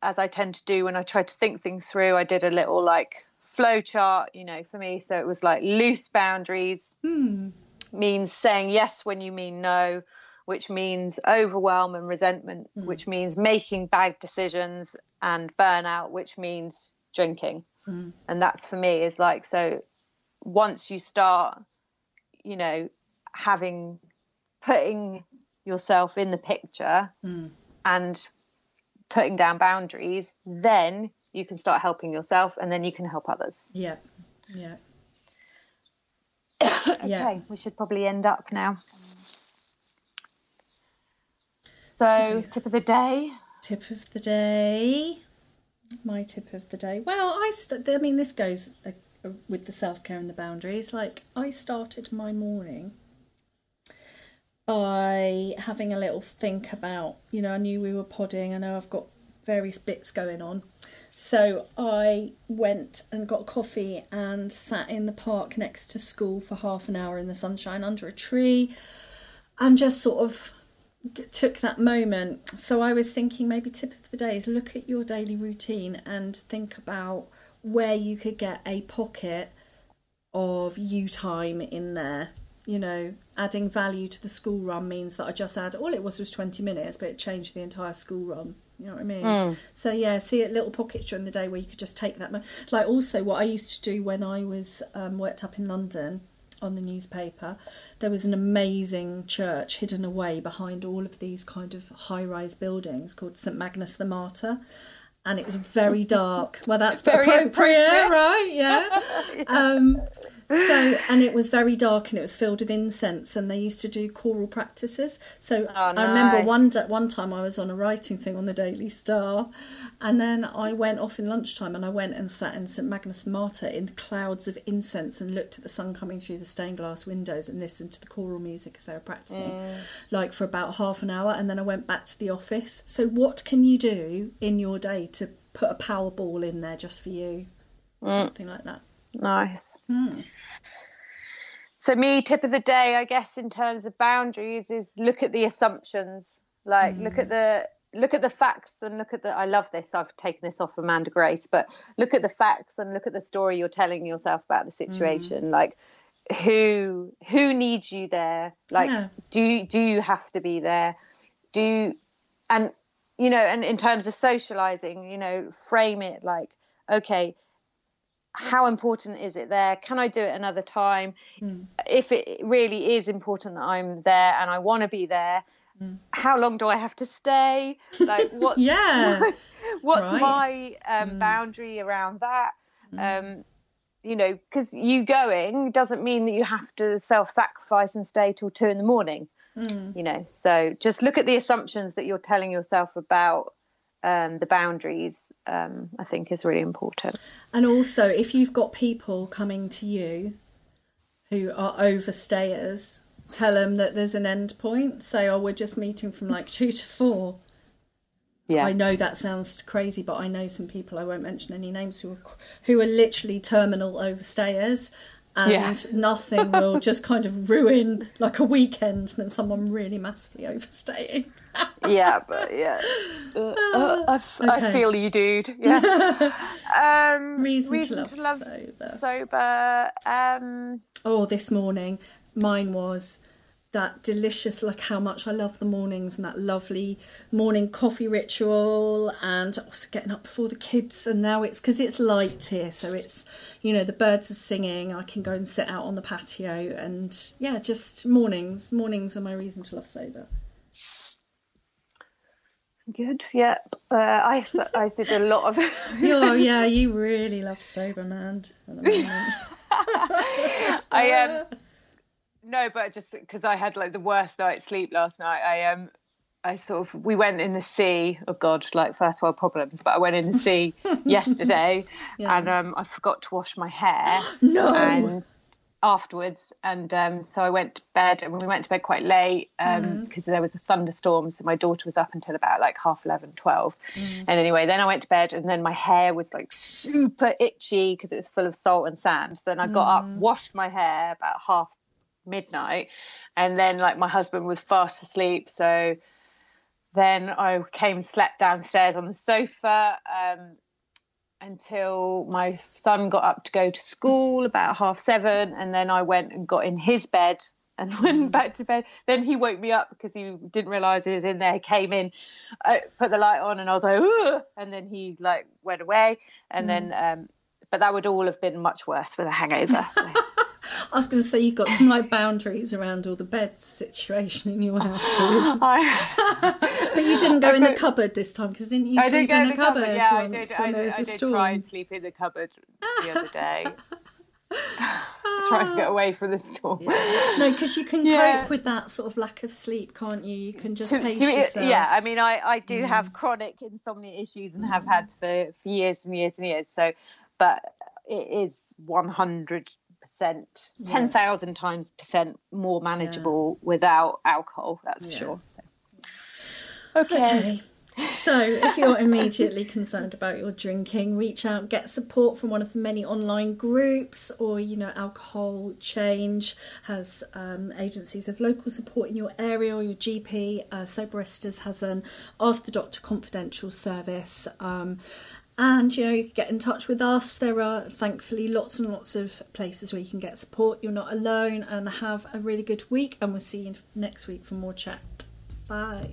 as i tend to do when i try to think things through i did a little like flow chart you know for me so it was like loose boundaries Hmm. means saying yes when you mean no which means overwhelm and resentment Hmm. which means making bad decisions and burnout which means drinking Hmm. and that's for me is like so once you start you know having putting yourself in the picture. And putting down boundaries then you can start helping yourself and then you can help others Yeah, yeah, okay yeah. we should probably end up now so, So- tip of the day Tip of the day. My tip of the day. Well, I st- I mean, this goes uh, with the self care and the boundaries. Like, I started my morning by having a little think about, you know, I knew we were podding. I know I've got various bits going on. So I went and got coffee and sat in the park next to school for half an hour in the sunshine under a tree and just sort of took that moment. So I was thinking maybe tip of the day is look at your daily routine and think about where you could get a pocket of you time in there. You know, adding value to the school run means that I just add all it was was 20 minutes, but it changed the entire school run. You know what I mean? Mm. So yeah, see it little pockets during the day where you could just take that. Mo- like also, what I used to do when I was um, worked up in London on the newspaper, there was an amazing church hidden away behind all of these kind of high-rise buildings called St Magnus the Martyr. And it was very dark. Well, that's Very appropriate, appropriate. right? Yeah. Um, so, and it was very dark, and it was filled with incense, and they used to do choral practices. So, Oh, I remember one da- one time I was on a writing thing on the Daily Star, and then I went off in lunchtime, and I went and sat in St Magnus Martyr in clouds of incense, and looked at the sun coming through the stained glass windows, and listened to the choral music as they were practicing, Mm. like for about half an hour, and then I went back to the office. So, what can you do in your day to put a power ball in there just for you? Mm. Something like that. Nice. Hmm. So me tip of the day, I guess, in terms of boundaries, is look at the assumptions. Like look at hmm. the look at the facts and look at the. I love this. I've taken this off Amanda Grace, but look at the facts and look at the story you're telling yourself about the hmm. situation. Like who who needs you there? Like Yeah. do do you have to be there? Do and you know, and in terms of socializing, you know, frame it like okay how important is it there? Can I do it another time? Hmm. If it really is important that I'm there and I want to be there, hmm. how long do I have to stay? Like, what's Yeah. what's right. my um, hmm. boundary around that? Um, you know, because you going doesn't mean that you have to self-sacrifice and stay till two in the morning. You know, so just look at the assumptions that you're telling yourself about um, the boundaries. Um, I think is really important. And also, if you've got people coming to you who are overstayers, tell them that there's an end point. Say, oh, we're just meeting from like two to four. Yeah. I know that sounds crazy, but I know some people. I won't mention any names who are who are literally terminal overstayers, and Yeah. nothing will just kind of ruin like a weekend than someone really massively overstaying. yeah, but yeah, Uh, uh, I, f- I Okay. feel you, dude. Yeah. um, Reason to love sober. sober. Um, Oh, this morning, mine was that delicious, like how much I love the mornings and that lovely morning coffee ritual, and also getting up before the kids. And now it's because it's light here, so it's you know the birds are singing. I can go and sit out on the patio, and yeah, just mornings. Mornings are my reason to love sober. good. Yeah. Uh, I did a lot of. Oh yeah, you really love sober, man. at the moment. I um no, but just because I had like the worst night's sleep last night, I um I sort of we went in the sea. Oh God, like first world problems. But I went in the sea yesterday, Yeah. and um I forgot to wash my hair. No. And afterwards, and um so I went to bed, and we went to bed quite late um because there was a thunderstorm. So my daughter was up until about like half 11, 12. And anyway, then I went to bed, and then my hair was like super itchy because it was full of salt and sand. So then I got up, washed my hair about half midnight and then like my husband was fast asleep so then i came and slept downstairs on the sofa um, until my son got up to go to school about half seven and then i went and got in his bed and went back to bed then he woke me up because he didn't realize he was in there came in I put the light on and i was like Ugh! and then he like went away and then um but that would all have been much worse with a hangover so. I was going to say you've got some like boundaries around all the bed situation in your house. I, but you didn't go in the cupboard this time because didn't you I sleep in in a the cupboard. Yeah, I did. when I there did, was I a did storm? try and sleep in the cupboard the other day. trying to get ah. away from the storm. No, because you can Yeah. cope with that sort of lack of sleep, can't you? You can just To- pace to- yourself. yeah, I mean, I, I do have chronic insomnia issues and have mm. had for, for years and years and years. So, but it is 100%, 10,000 times percent more manageable without alcohol, that's for Yeah. sure. So. Okay. Okay. So, if you're immediately concerned about your drinking, reach out, get support from one of the many online groups, or you know, Alcohol Change has um, agencies of local support in your area, or your GP. Uh, Soberistas has an Ask the Doctor confidential service. Um, And you know, you can get in touch with us. There are thankfully lots and lots of places where you can get support. You're not alone, and have a really good week. And we'll see you next week for more chat. Bye.